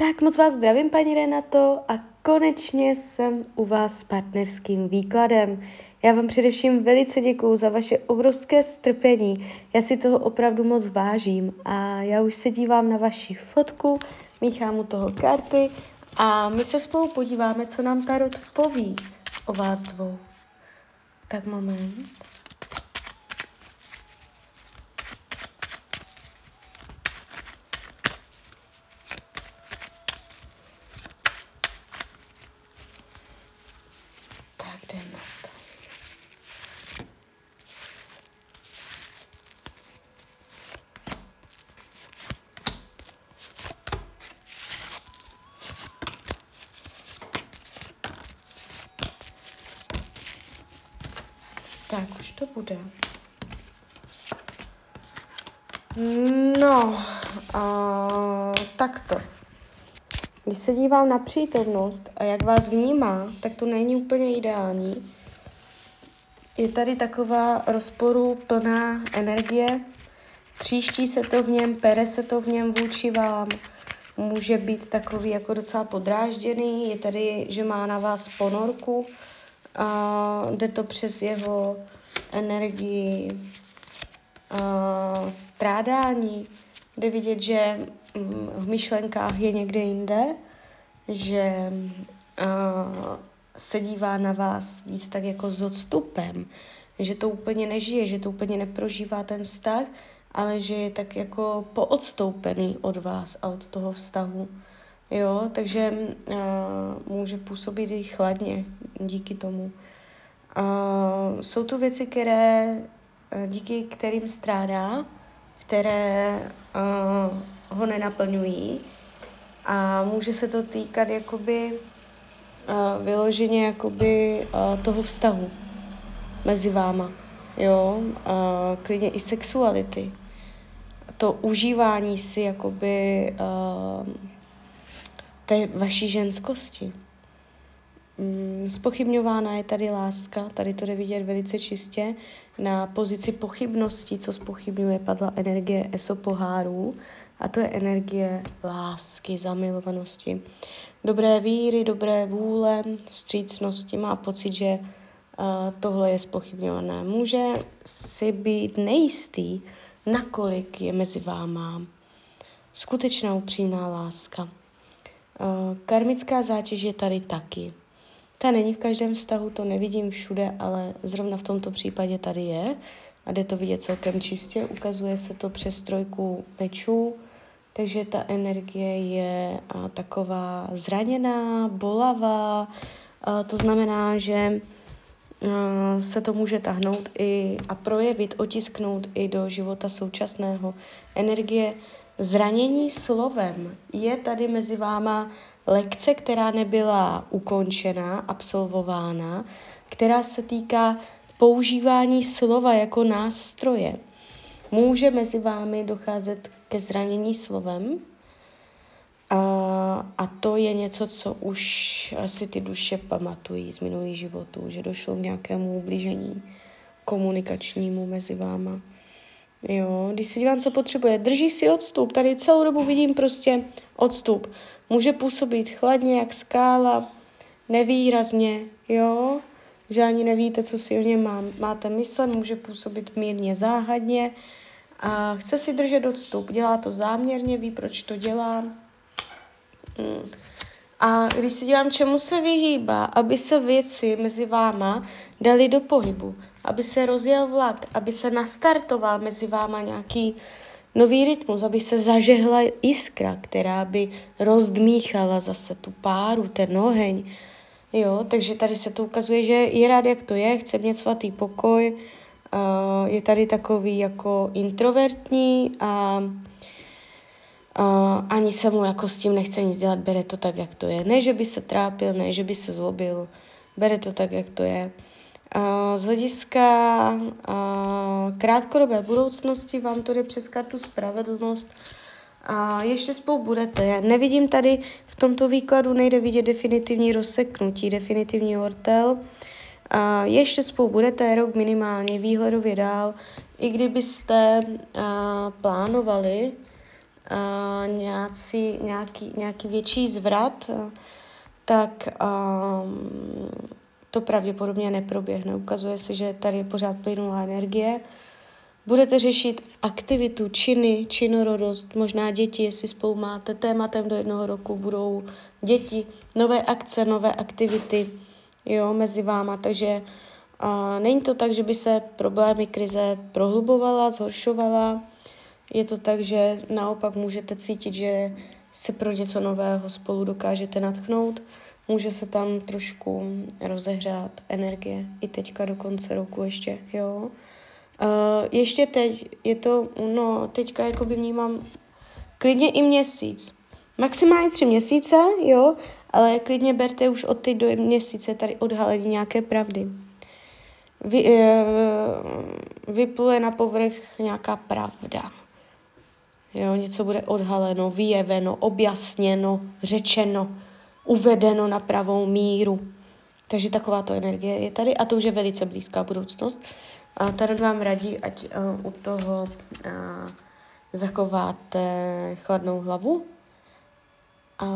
Tak moc vás zdravím, paní Renato, a konečně jsem u vás s partnerským výkladem. Já vám především velice děkuju za vaše obrovské strpení. Já si toho opravdu moc vážím a já už se dívám na vaši fotku, míchám u toho karty a my se spolu podíváme, co nám Tarot poví o vás dvou. Tak moment. Tak, už to bude. No, a, takto. Když se dívám na přítomnost a jak vás vnímá, tak to není úplně ideální. Je tady taková rozporu plná energie, tříští se to v něm, pere se to v něm vůči vám, může být takový jako docela podrážděný, je tady, že má na vás ponorku, a jde to přes jeho energii a strádání. Jde vidět, že mm, v myšlenkách je někde jinde, že a, se dívá na vás víc tak jako s odstupem, že to úplně nežije, že to úplně neprožívá ten vztah, ale že je tak jako poodstoupený od vás a od toho vztahu. Jo, takže uh, může působit i chladně díky tomu. Uh, jsou to věci, které, díky kterým strádá, které uh, ho nenaplňují a může se to týkat jakoby uh, vyloženě jakoby uh, toho vztahu mezi váma, jo, uh, klidně i sexuality, to užívání si jakoby uh, té vaší ženskosti. Mm, spochybňována je tady láska, tady to jde vidět velice čistě. Na pozici pochybnosti, co spochybňuje, padla energie ESO pohárů a to je energie lásky, zamilovanosti. Dobré víry, dobré vůle, střícnosti, má pocit, že tohle je spochybňované. Může si být nejistý, nakolik je mezi váma skutečná upřímná láska. Eh, karmická zátěž je tady taky. Ta není v každém vztahu, to nevidím všude, ale zrovna v tomto případě tady je a jde to vidět celkem čistě. Ukazuje se to přes trojku mečů, takže ta energie je a, taková zraněná, bolavá. A, to znamená, že se to může tahnout i a projevit, otisknout i do života současného. Energie Zranění slovem je tady mezi váma lekce, která nebyla ukončena, absolvována, která se týká používání slova jako nástroje. Může mezi vámi docházet ke zranění slovem a, a to je něco, co už asi ty duše pamatují z minulých životů, že došlo k nějakému ublížení komunikačnímu mezi váma. Jo, když se dívám, co potřebuje, drží si odstup. Tady celou dobu vidím prostě odstup. Může působit chladně, jak skála, nevýrazně, jo, že ani nevíte, co si o něm má, máte myslet, může působit mírně záhadně a chce si držet odstup. Dělá to záměrně, ví, proč to dělá. Hmm. A když se dívám, čemu se vyhýbá, aby se věci mezi váma dali do pohybu aby se rozjel vlak, aby se nastartoval mezi váma nějaký nový rytmus, aby se zažehla iskra, která by rozdmíchala zase tu páru, ten oheň. Jo, takže tady se to ukazuje, že je rád, jak to je, chce mít svatý pokoj, uh, je tady takový jako introvertní a uh, ani se mu jako s tím nechce nic dělat, bere to tak, jak to je. Ne, že by se trápil, ne, že by se zlobil, bere to tak, jak to je. Z hlediska krátkodobé budoucnosti vám to jde přes kartu spravedlnost. A ještě spolu budete. Já nevidím tady v tomto výkladu, nejde vidět definitivní rozseknutí, definitivní ortel. A ještě spolu budete rok minimálně výhledově dál, i kdybyste a, plánovali uh, nějaký, nějaký, nějaký větší zvrat, tak um, to pravděpodobně neproběhne. Ukazuje se, že tady je pořád plynulá energie. Budete řešit aktivitu, činy, činorodost, možná děti, jestli spolu máte. Tématem do jednoho roku budou děti, nové akce, nové aktivity jo, mezi váma. Takže uh, není to tak, že by se problémy krize prohlubovala, zhoršovala. Je to tak, že naopak můžete cítit, že se pro něco nového spolu dokážete natchnout. Může se tam trošku rozehřát energie i teďka do konce roku ještě, jo. Uh, ještě teď je to, no teďka jako by vnímám klidně i měsíc. Maximálně tři měsíce, jo, ale klidně berte už od teď do měsíce tady odhalení nějaké pravdy. Vy, uh, vypluje na povrch nějaká pravda. Jo, něco bude odhaleno, vyjeveno, objasněno, řečeno, uvedeno na pravou míru. Takže takováto energie je tady a to už je velice blízká budoucnost. A tady vám radí, ať uh, u toho uh, zachováte chladnou hlavu a,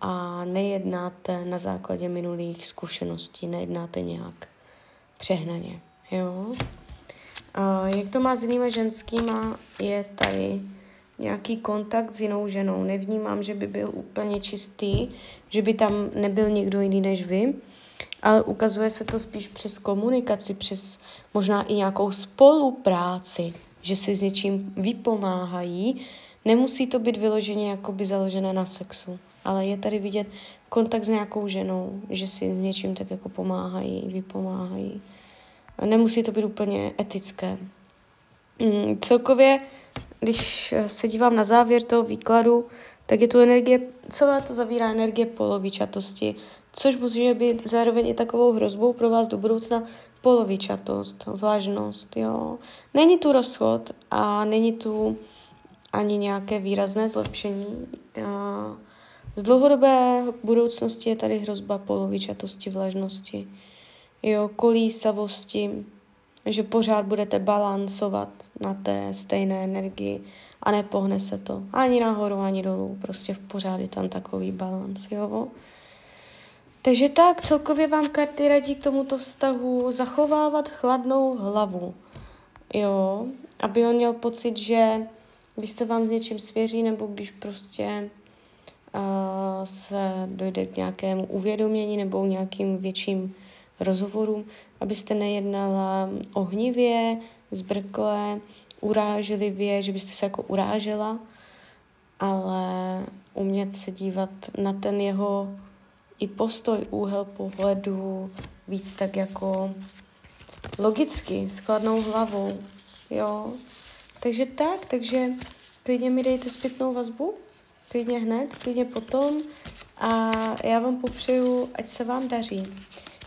a nejednáte na základě minulých zkušeností, nejednáte nějak přehnaně. Jo? A jak to má s jinými ženskýma, je tady nějaký kontakt s jinou ženou. Nevnímám, že by byl úplně čistý, že by tam nebyl někdo jiný než vy, ale ukazuje se to spíš přes komunikaci, přes možná i nějakou spolupráci, že si s něčím vypomáhají. Nemusí to být vyloženě jakoby založené na sexu, ale je tady vidět kontakt s nějakou ženou, že si s něčím tak jako pomáhají, vypomáhají. Nemusí to být úplně etické. Mm, celkově když eh, se dívám na závěr toho výkladu, tak je tu energie, celé to zavírá energie polovičatosti, což může být zároveň i takovou hrozbou pro vás do budoucna polovičatost, vlažnost, jo. Není tu rozchod a není tu ani nějaké výrazné zlepšení. Z dlouhodobé budoucnosti je tady hrozba polovičatosti, vlažnosti, jo, kolísavosti, že pořád budete balancovat na té stejné energii a nepohne se to ani nahoru, ani dolů. Prostě v pořád je tam takový balans, jo. Takže tak, celkově vám karty radí k tomuto vztahu zachovávat chladnou hlavu, jo, aby on měl pocit, že když se vám s něčím svěří, nebo když prostě uh, se dojde k nějakému uvědomění nebo nějakým větším rozhovorům, abyste nejednala ohnivě, zbrkle, urážlivě, že byste se jako urážela, ale umět se dívat na ten jeho i postoj, úhel pohledu víc tak jako logicky, s chladnou hlavou, jo. Takže tak, takže klidně mi dejte zpětnou vazbu, klidně hned, klidně potom a já vám popřeju, ať se vám daří